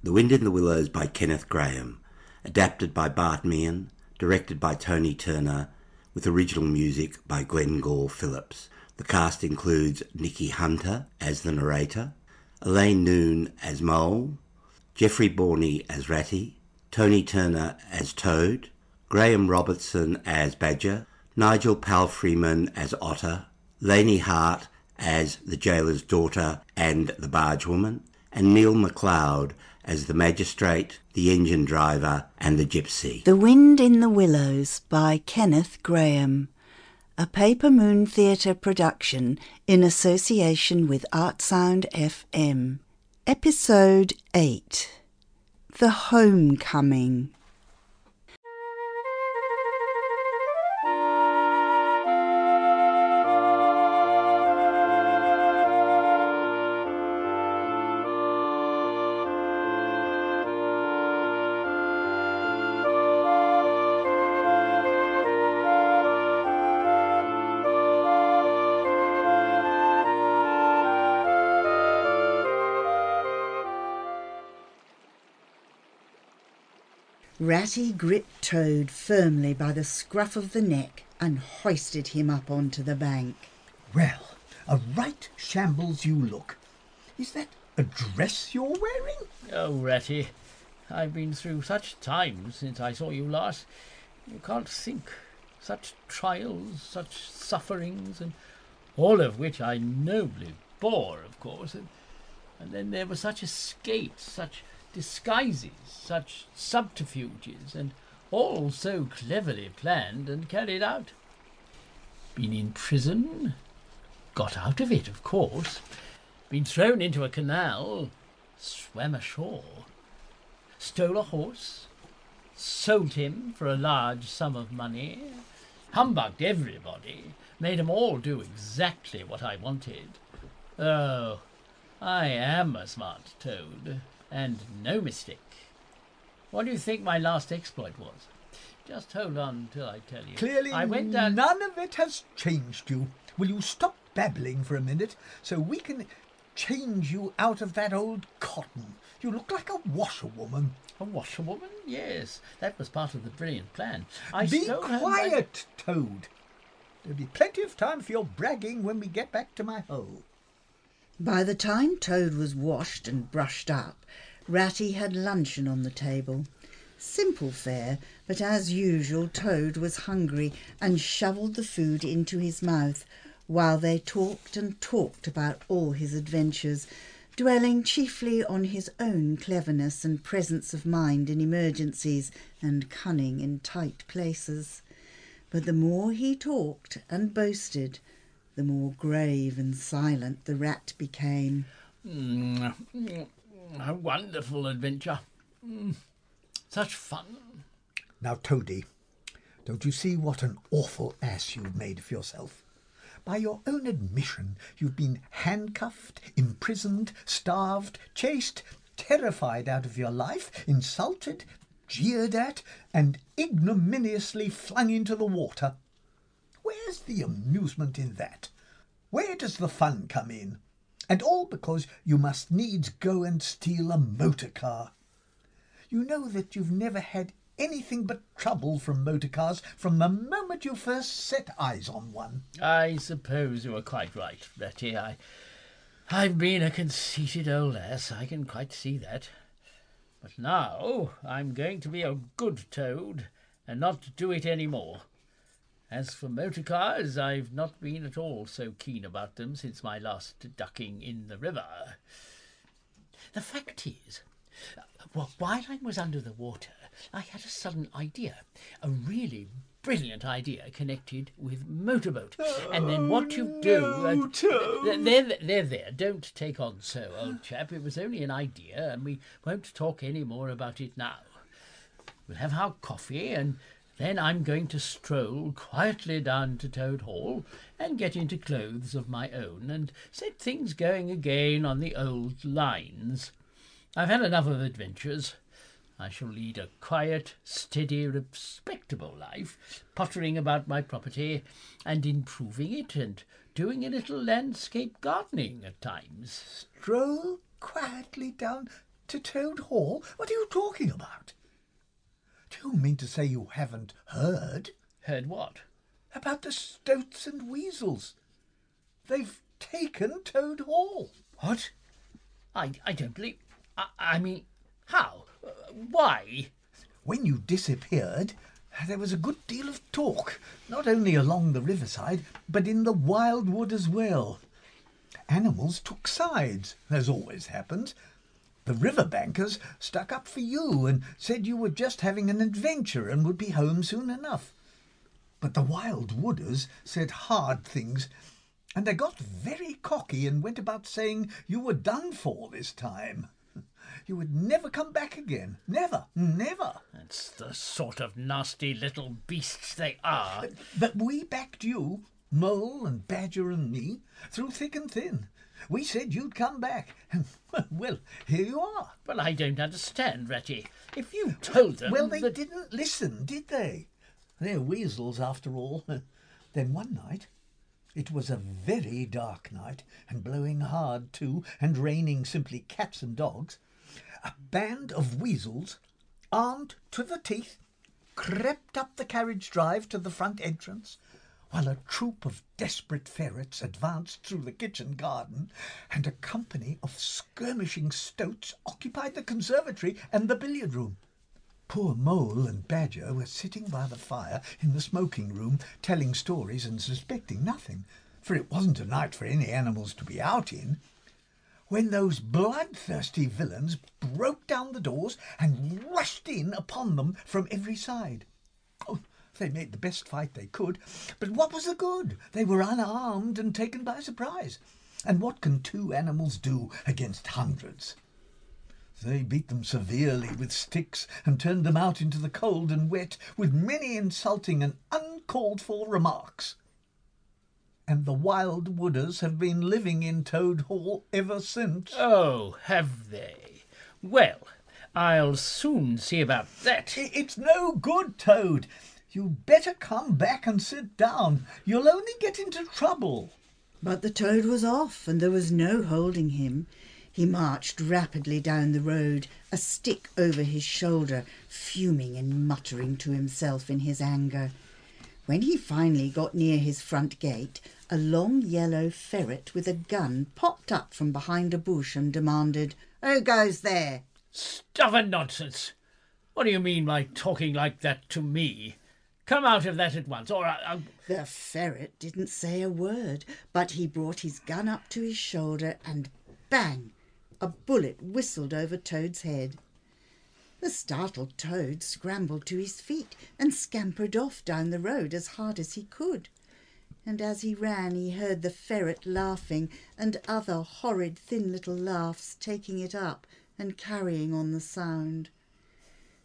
The Wind in the Willows by Kenneth Grahame, adapted by Bart Meehan, directed by Tony Turner, with original music by Glenn Gore Phillips. The cast includes Nikki Hunter as the narrator, Elaine Noon as Mole, Jeffrey Borney as Ratty, Tony Turner as Toad, Graham Robertson as Badger, Nigel Palfreyman as Otter, Lainey Hart as the jailer's daughter and the bargewoman, and Neil MacLeod as the magistrate, the engine driver, and the gypsy. The Wind in the Willows by Kenneth Grahame. a Paper Moon Theatre production in association with Artsound FM. Episode 8 The Homecoming. Ratty gripped Toad firmly by the scruff of the neck and hoisted him up onto the bank. Well, a right shambles you look. Is that a dress you're wearing? Oh, Ratty, I've been through such times since I saw you last. You can't think. Such trials, such sufferings, and all of which I nobly bore, of course. And, and then there were such escapes, such disguises, such subterfuges, and all so cleverly planned and carried out. Been in prison, got out of it, of course, been thrown into a canal, swam ashore, stole a horse, sold him for a large sum of money, humbugged everybody, made 'em all do exactly what I wanted. Oh, I am a smart toad and no mistake. What do you think my last exploit was? Just hold on till I tell you. Clearly, I went down. none of it has changed you. Will you stop babbling for a minute so we can change you out of that old cotton? You look like a washerwoman. A washerwoman? Yes, that was part of the brilliant plan. I Be quiet, Toad. There'll be plenty of time for your bragging when we get back to my hole. By the time Toad was washed and brushed up, Ratty had luncheon on the table. Simple fare, but as usual Toad was hungry and shovelled the food into his mouth while they talked and talked about all his adventures, dwelling chiefly on his own cleverness and presence of mind in emergencies and cunning in tight places. But the more he talked and boasted, the more grave and silent the rat became. Mm, a wonderful adventure. Mm, such fun. Now, Toady, don't you see what an awful ass you've made of yourself? By your own admission, you've been handcuffed, imprisoned, starved, chased, terrified out of your life, insulted, jeered at, and ignominiously flung into the water. Where's the amusement in that? Where does the fun come in? And all because you must needs go and steal a motor car. You know that you've never had anything but trouble from motor cars from the moment you first set eyes on one. I suppose you are quite right, Betty. I, I've been a conceited old ass. I can quite see that. But now I'm going to be a good toad and not do it any more. As for motor cars, I've not been at all so keen about them since my last ducking in the river. The fact is, well, while I was under the water, I had a sudden idea, a really brilliant idea connected with motorboat. and then what you do... Uh, no, Toad. there, there, there, don't take on so, old chap. It was only an idea, and we won't talk any more about it now. We'll have our coffee, and then I'm going to stroll quietly down to Toad Hall and get into clothes of my own and set things going again on the old lines. I've had enough of adventures. I shall lead a quiet, steady, respectable life, pottering about my property and improving it and doing a little landscape gardening at times. Stroll quietly down to Toad Hall? What are you talking about? You mean to say you haven't heard Heard what? about the Stoats and Weasels? They've taken Toad Hall. What? I, I don't believe. I, I mean, how? Uh, why? When you disappeared, there was a good deal of talk, not only along the riverside, but in the wild wood as well. Animals took sides, as always happens. The river bankers stuck up for you and said you were just having an adventure and would be home soon enough. But the wild wooders said hard things, and they got very cocky and went about saying you were done for this time. You would never come back again. Never, never. That's the sort of nasty little beasts they are. But we backed you, Mole and Badger and me, through thick and thin. We said you'd come back. Well, here you are. Well, I don't understand, Ratty. If you told them. Well, they that- didn't listen, did they? They're weasels, after all. then one night, it was a very dark night, and blowing hard too, and raining simply cats and dogs, a band of weasels, armed to the teeth, crept up the carriage drive to the front entrance, while a troop of desperate ferrets advanced through the kitchen garden, and a company of skirmishing stoats occupied the conservatory and the billiard room. Poor Mole and Badger were sitting by the fire in the smoking room, telling stories and suspecting nothing, for it wasn't a night for any animals to be out in, when those bloodthirsty villains broke down the doors and rushed in upon them from every side. They made the best fight they could, but what was the good? They were unarmed and taken by surprise. And what can two animals do against hundreds? They beat them severely with sticks and turned them out into the cold and wet with many insulting and uncalled for remarks. And the wild wooders have been living in Toad Hall ever since. Oh, have they? Well, I'll soon see about that. It's no good, Toad. You'd better come back and sit down. You'll only get into trouble. But the toad was off, and there was no holding him. He marched rapidly down the road, a stick over his shoulder, fuming and muttering to himself in his anger. When he finally got near his front gate, a long yellow ferret with a gun popped up from behind a bush and demanded, Who goes there? Stuff and nonsense. What do you mean by talking like that to me? Come out of that at once, or I'll. The ferret didn't say a word, but he brought his gun up to his shoulder and bang! A bullet whistled over Toad's head. The startled Toad scrambled to his feet and scampered off down the road as hard as he could. And as he ran, he heard the ferret laughing and other horrid thin little laughs taking it up and carrying on the sound.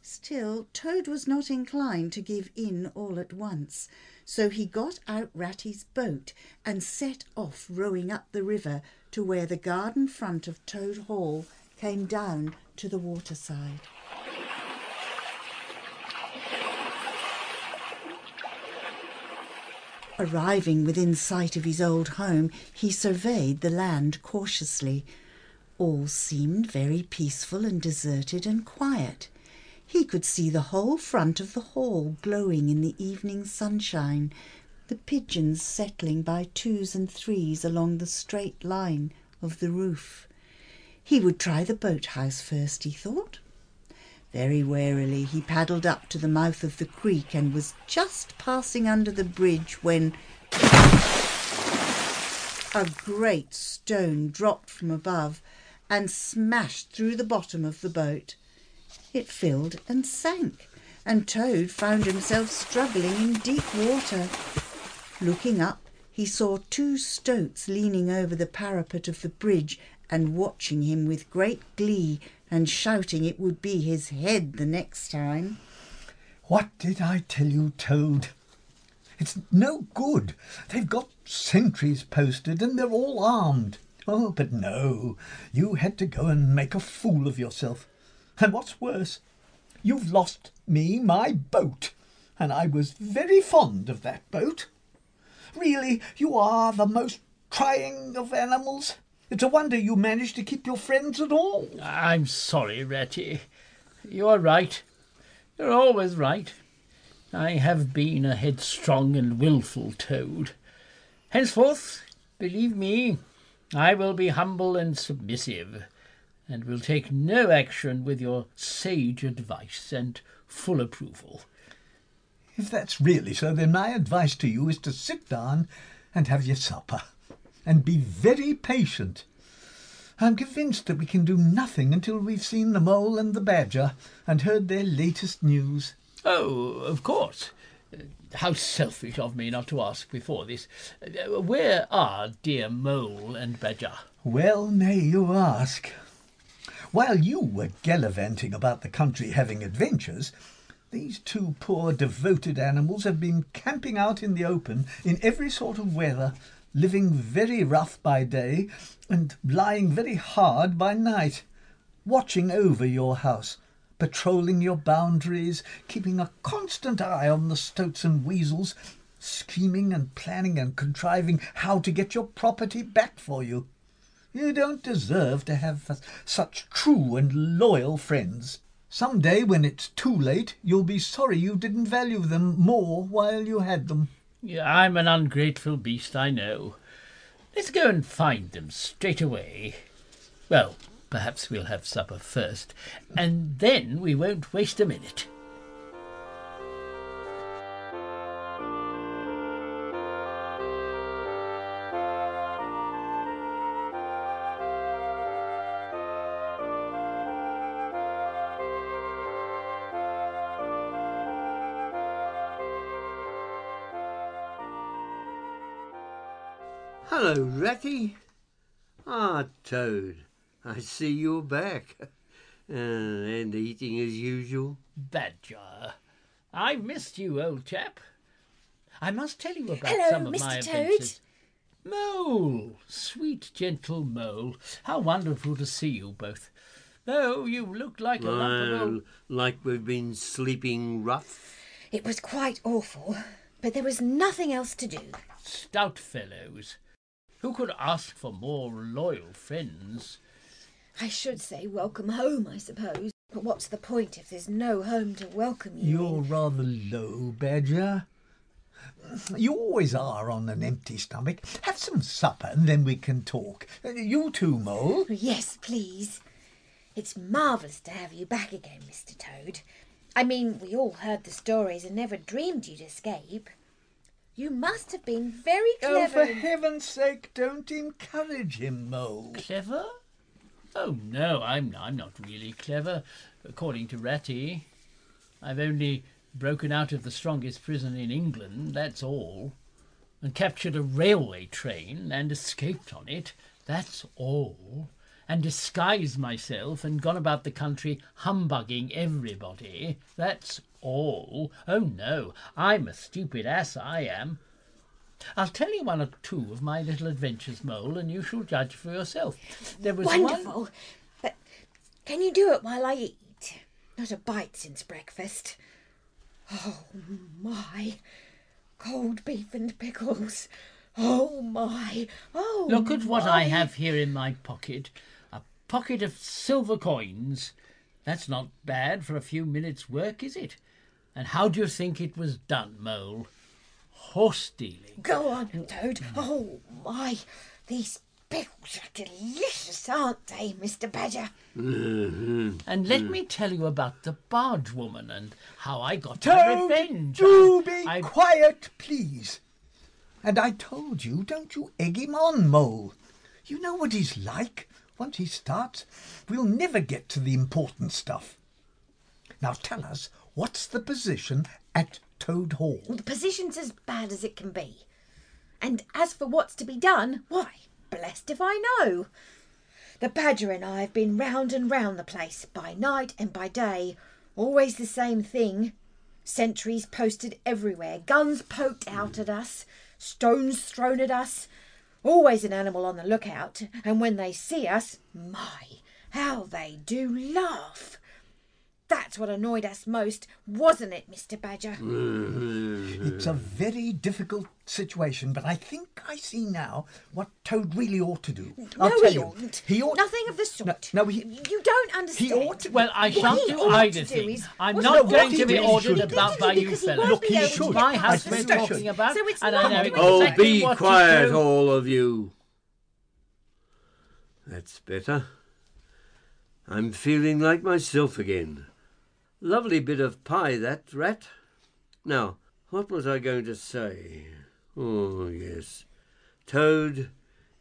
Still, Toad was not inclined to give in all at once, so he got out Ratty's boat and set off rowing up the river to where the garden front of Toad Hall came down to the waterside. Arriving within sight of his old home, he surveyed the land cautiously. All seemed very peaceful and deserted and quiet. He could see the whole front of the hall glowing in the evening sunshine, the pigeons settling by twos and threes along the straight line of the roof. He would try the boathouse first, he thought. Very warily he paddled up to the mouth of the creek and was just passing under the bridge when a great stone dropped from above and smashed through the bottom of the boat. It filled and sank, and Toad found himself struggling in deep water. Looking up, he saw two stoats leaning over the parapet of the bridge and watching him with great glee and shouting it would be his head the next time. What did I tell you, Toad? It's no good. They've got sentries posted and they're all armed. Oh, but no, you had to go and make a fool of yourself. And what's worse, you've lost me my boat, and I was very fond of that boat. Really, you are the most trying of animals. It's a wonder you managed to keep your friends at all. I'm sorry, Ratty. You are right. You're always right. I have been a headstrong and wilful toad. Henceforth, believe me, I will be humble and submissive, and will take no action with your sage advice and full approval. If that's really so, then my advice to you is to sit down and have your supper, and be very patient. I'm convinced that we can do nothing until we've seen the mole and the badger and heard their latest news. Oh, of course. How selfish of me not to ask before this. Where are dear Mole and Badger? Well may you ask. While you were gallivanting about the country having adventures, these two poor devoted animals have been camping out in the open in every sort of weather, living very rough by day and lying very hard by night, watching over your house, patrolling your boundaries, keeping a constant eye on the stoats and weasels, scheming and planning and contriving how to get your property back for you. You don't deserve to have such true and loyal friends. Some day, when it's too late, you'll be sorry you didn't value them more while you had them. Yeah, I'm an ungrateful beast, I know. Let's go and find them straight away. Well, perhaps we'll have supper first, and then we won't waste a minute. Hello, Ratty. Ah, Toad, I see you're back. Uh, and eating as usual. Badger, I've missed you, old chap. I must tell you about Hello, some of Mr. my Toad. adventures. Mole, sweet, gentle mole, how wonderful to see you both. Though you look like a lump of Well, old... like we've been sleeping rough. It was quite awful, but there was nothing else to do. stout fellows. Who could ask for more loyal friends? I should say welcome home, I suppose. But what's the point if there's no home to welcome you? You're in? rather low, Badger. You always are on an empty stomach. Have some supper and then we can talk. You too, Mole. Yes, please. It's marvellous to have you back again, Mr. Toad. I mean, we all heard the stories and never dreamed you'd escape. You must have been very clever. Oh, for heaven's sake, don't encourage him, Mole. Clever? Oh no, I'm I'm not really clever, according to Ratty. I've only broken out of the strongest prison in England, that's all. And captured a railway train and escaped on it, that's all. And disguised myself and gone about the country humbugging everybody, that's all. Oh no, I'm a stupid ass, I am. I'll tell you one or two of my little adventures, Mole, and you shall judge for yourself. There was one. Wonderful. But can you do it while I eat? Not a bite since breakfast. Oh my. Cold beef and pickles. Oh my. Oh Look at what I have here in my pocket. A pocket of silver coins. That's not bad for a few minutes' work, is it? And how do you think it was done, Mole? Horse dealing. Go on, Toad. Oh my. These pickles are delicious, aren't they, Mr. Badger? Mm-hmm. And let me tell you about the barge woman and how I got Toad, my revenge. do I- be I- quiet, please. And I told you, don't you egg him on, Mole. You know what he's like. Once he starts, we'll never get to the important stuff. Now tell us, what's the position at Toad Hall? The position's as bad as it can be. And as for what's to be done, why, blessed if I know. The Badger and I have been round and round the place, by night and by day. Always the same thing. Sentries posted everywhere, guns poked out at us, stones thrown at us. Always an animal on the lookout, and when they see us, my, how they do laugh. That's That's what annoyed us most, wasn't it, Mr. Badger? Mm-hmm. It's a very difficult situation, but I think I see now what Toad really ought to do. I'll no, tell he you. oughtn't. He ought Nothing of the sort. no, he- You don't understand. He ought to. Well, I What shan't do either thing. is- I'm not no, going to be ordered about by you Because he fellas. won't Look, be he should. My past house we're think he station. talking about, So it's and I not know going oh, to exactly Oh, be what quiet, all of you. That's better. I'm feeling like myself again. Lovely bit of pie, that rat. Now, what was I going to say? Oh, yes. Toad,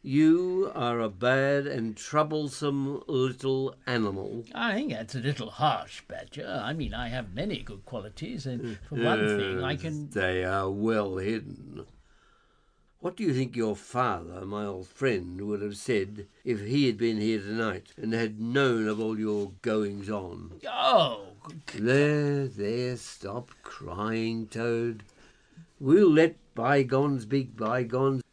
you are a bad and troublesome little animal. I think that's a little harsh, Badger. I mean, I have many good qualities, and mm. for one thing, I can. They are well hidden. What do you think your father, my old friend, would have said if he had been here tonight and had known of all your goings on? Oh, There, there, stop crying, Toad. We'll let bygones be bygones.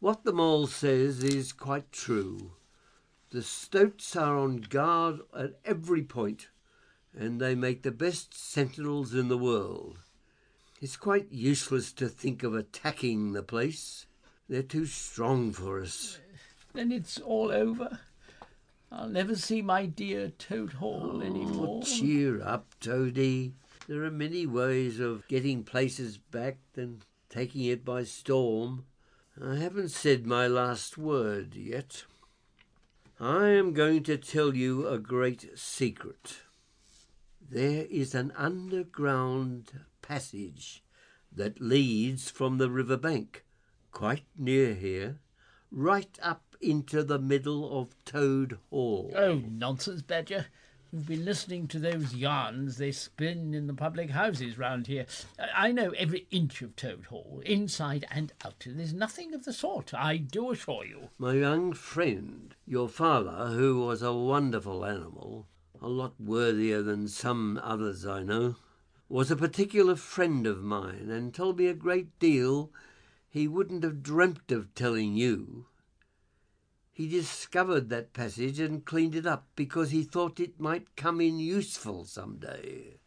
What the mole says is quite true. The stoats are on guard at every point, and they make the best sentinels in the world. It's quite useless to think of attacking the place. They're too strong for us. then it's all over. I'll never see my dear Toad Hall oh, anymore. Oh, cheer up, Toady. There are many ways of getting places back than taking it by storm. I haven't said my last word yet. I am going to tell you a great secret. There is an underground passage that leads from the river bank, quite near here, right up into the middle of Toad Hall. Oh, nonsense, Badger. You've been listening to those yarns they spin in the public houses round here. I I know every inch of Toad Hall, inside and out. and There's nothing of the sort, I do assure you. My young friend, your father, who was a wonderful animal, a lot worthier than some others I know, was a particular friend of mine and told me a great deal he wouldn't have dreamt of telling you. He discovered that passage and cleaned it up because he thought it might come in useful some day.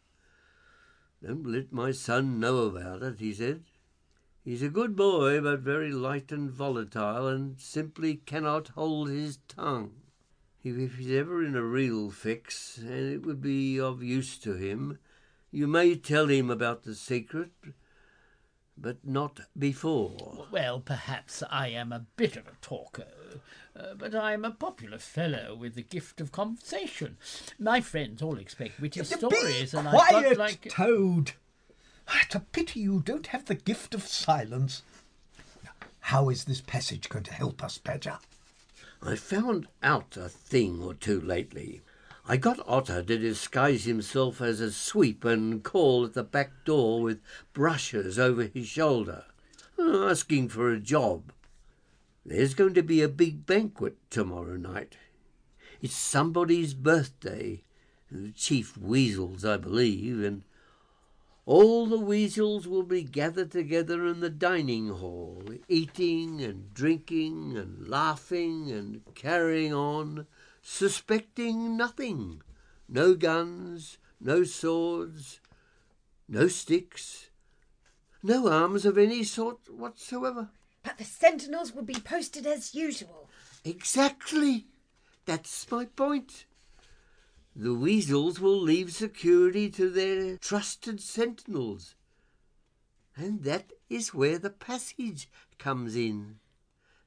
Don't let my son know about it, he said. He's a good boy, but very light and volatile, and simply cannot hold his tongue. If he's ever in a real fix, and it would be of use to him, you may tell him about the secret, but not before. Well, perhaps I am a bit of a talker, uh, but I am a popular fellow with the gift of conversation. My friends all expect witty stories, Be and I've quiet, got like. Toad. It's a pity you don't have the gift of silence. How is this passage going to help us, Badger? I found out a thing or two lately. I got Otter to disguise himself as a sweep and call at the back door with brushes over his shoulder, asking for a job. There's going to be a big banquet tomorrow night. It's somebody's birthday, Chief Weasel's, I believe, and all the weasels will be gathered together in the dining hall, eating and drinking and laughing and carrying on, suspecting nothing. No guns, no swords, no sticks, no arms of any sort whatsoever. But the sentinels will be posted as usual. Exactly. That's my point. The weasels will leave security to their trusted sentinels. And that is where the passage comes in.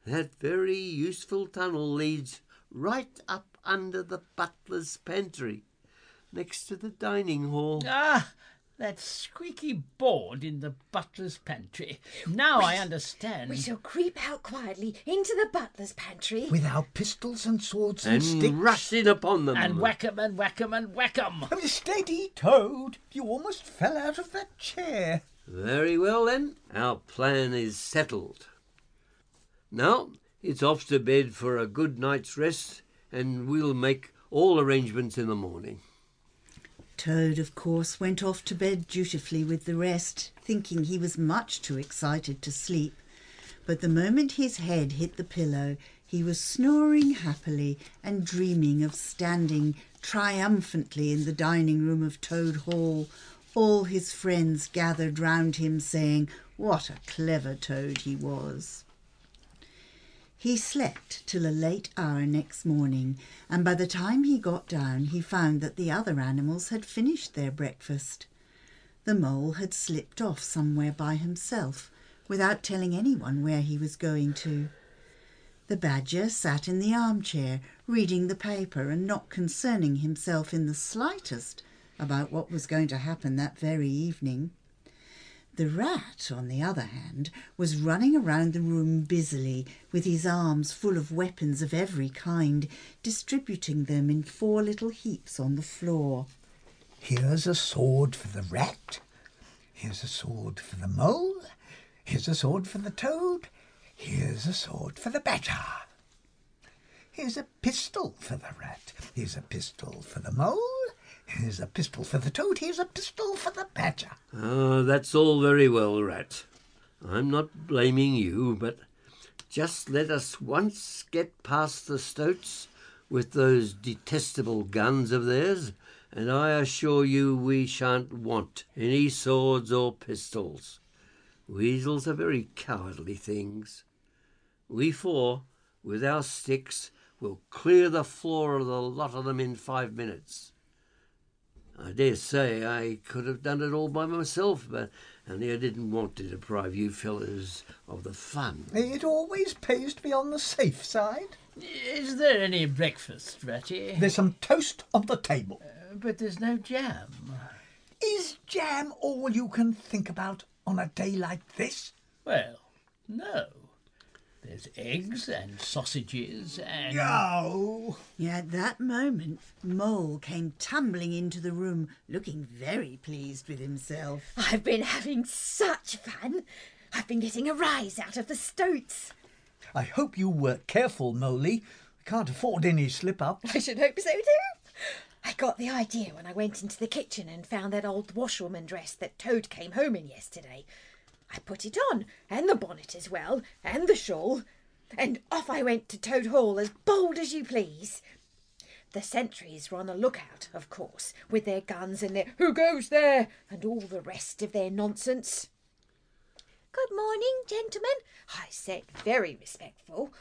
That very useful tunnel leads right up under the butler's pantry, next to the dining hall. Ah, that squeaky board in the butler's pantry. Now I understand. We shall creep out quietly into the butler's pantry. With our pistols and swords and, And sticks? rush in upon them. And whack 'em and whack 'em and whack 'em. Oh, steady, Toad. You almost fell out of that chair. Very well then, our plan is settled. Now it's off to bed for a good night's rest, and we'll make all arrangements in the morning. Toad, of course, went off to bed dutifully with the rest, thinking he was much too excited to sleep. But the moment his head hit the pillow, he was snoring happily and dreaming of standing triumphantly in the dining room of Toad Hall, all his friends gathered round him saying what a clever toad he was. He slept till a late hour next morning, and by the time he got down he found that the other animals had finished their breakfast. The mole had slipped off somewhere by himself without telling anyone where he was going to. The badger sat in the armchair reading the paper and not concerning himself in the slightest about what was going to happen that very evening. The rat, on the other hand, was running around the room busily, with his arms full of weapons of every kind, distributing them in four little heaps on the floor. Here's a sword for the rat. Here's a sword for the mole. Here's a sword for the toad. Here's a sword for the badger. Here's a pistol for the rat. Here's a pistol for the mole. Here's a pistol for the toad. Here's a pistol for the badger. Ah, that's all very well, Rat. I'm not blaming you, but just let us once get past the stoats with those detestable guns of theirs, and I assure you we shan't want any swords or pistols. Weasels are very cowardly things. We four, with our sticks, will clear the floor of the lot of them in five minutes. I dare say I could have done it all by myself, but only I didn't want to deprive you fellows of the fun. It always pays to be on the safe side. Is there any breakfast, Ratty? There's some toast on the table. Uh, but there's no jam. Is jam all you can think about on a day like this? Well, no. There's eggs and sausages and. No. At that moment, Mole came tumbling into the room, looking very pleased with himself. I've been having such fun. I've been getting a rise out of the stoats. I hope you were careful, Moley. We can't afford any slip up. I should hope so too. I got the idea when I went into the kitchen and found that old washwoman dress that Toad came home in yesterday. I put it on, and the bonnet as well, and the shawl, and off I went to Toad Hall as bold as you please. The sentries were on the lookout, of course, with their guns and their who goes there and all the rest of their nonsense. Good morning, gentlemen, I said, very respectful.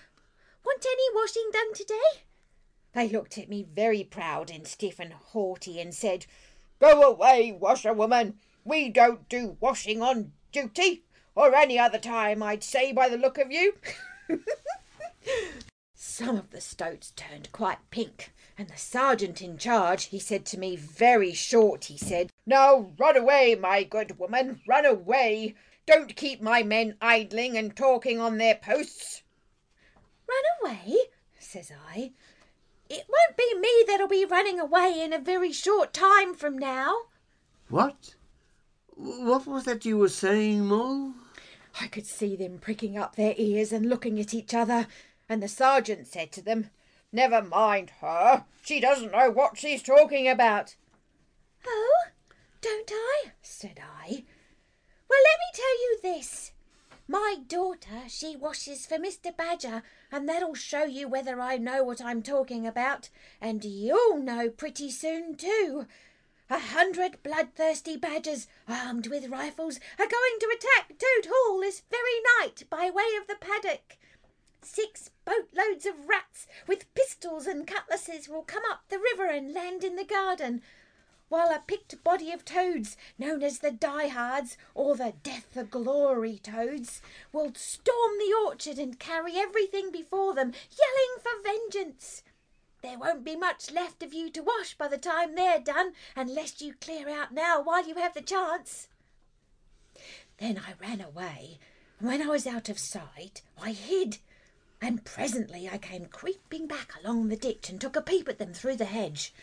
Want any washing done today? They looked at me very proud and stiff and haughty and said, Go away, washerwoman. We don't do washing on duty, or any other time, I'd say, by the look of you. Some of the stoats turned quite pink, and the sergeant in charge, he said to me very short, he said, Now run away, my good woman, run away. Don't keep my men idling and talking on their posts. Run away, says I. It won't be me that'll be running away in a very short time from now. What? What was that you were saying, Mole? I could see them pricking up their ears and looking at each other, and the sergeant said to them, Never mind her. She doesn't know what she's talking about. Oh, don't I? said I. Well, let me tell you this. My daughter, she washes for Mr. Badger, and that'll show you whether I know what I'm talking about, and you'll know pretty soon too. A hundred bloodthirsty badgers, armed with rifles, are going to attack Toad Hall this very night by way of the paddock. Six boatloads of rats with pistols and cutlasses will come up the river and land in the garden, while a picked body of toads, known as the diehards or the death the glory toads, will storm the orchard and carry everything before them, yelling for vengeance. There won't be much left of you to wash by the time they're done, unless you clear out now while you have the chance. Then I ran away, and when I was out of sight, I hid. And presently I came creeping back along the ditch and took a peep at them through the hedge.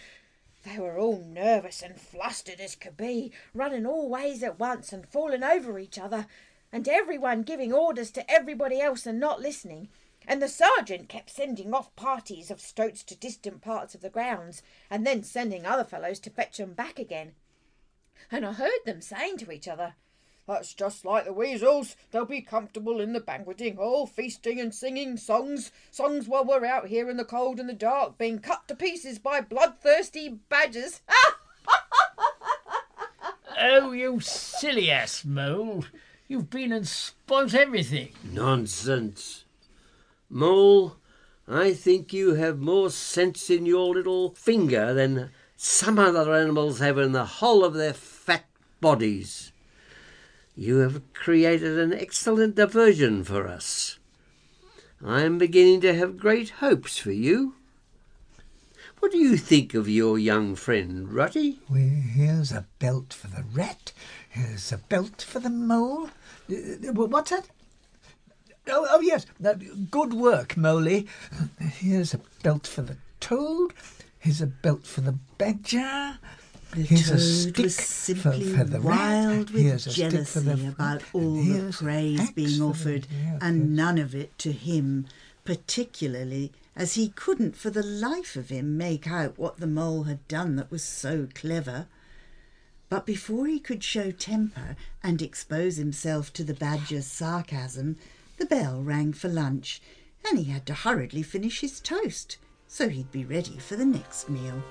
They were all nervous and flustered as could be, running all ways at once and falling over each other, and everyone giving orders to everybody else and not listening. And the sergeant kept sending off parties of stoats to distant parts of the grounds, and then sending other fellows to fetch 'em back again. And I heard them saying to each other, That's just like the weasels. They'll be comfortable in the banqueting hall, feasting and singing songs. Songs while we're out here in the cold and the dark, being cut to pieces by bloodthirsty badgers. Oh, you silly ass mole. You've been and spoilt everything. Nonsense. Mole, I think you have more sense in your little finger than some other animals have in the whole of their fat bodies. You have created an excellent diversion for us. I am beginning to have great hopes for you. What do you think of your young friend, Rutty? Well, here's a belt for the rat. Here's a belt for the mole. Uh, uh, what's that? Oh, oh yes. Uh, good work, Moley. Here's a belt for the toad. Here's a belt for the badger. The Here's a toad stick was for- simply for the rat. wild with Here's a for jealousy the- about all the praise being for the- offered, yeah, and none of it to him, particularly as he couldn't for the life of him make out what the mole had done that was so clever. But before he could show temper and expose himself to the badger's sarcasm, the bell rang for lunch, and he had to hurriedly finish his toast, so he'd be ready for the next meal.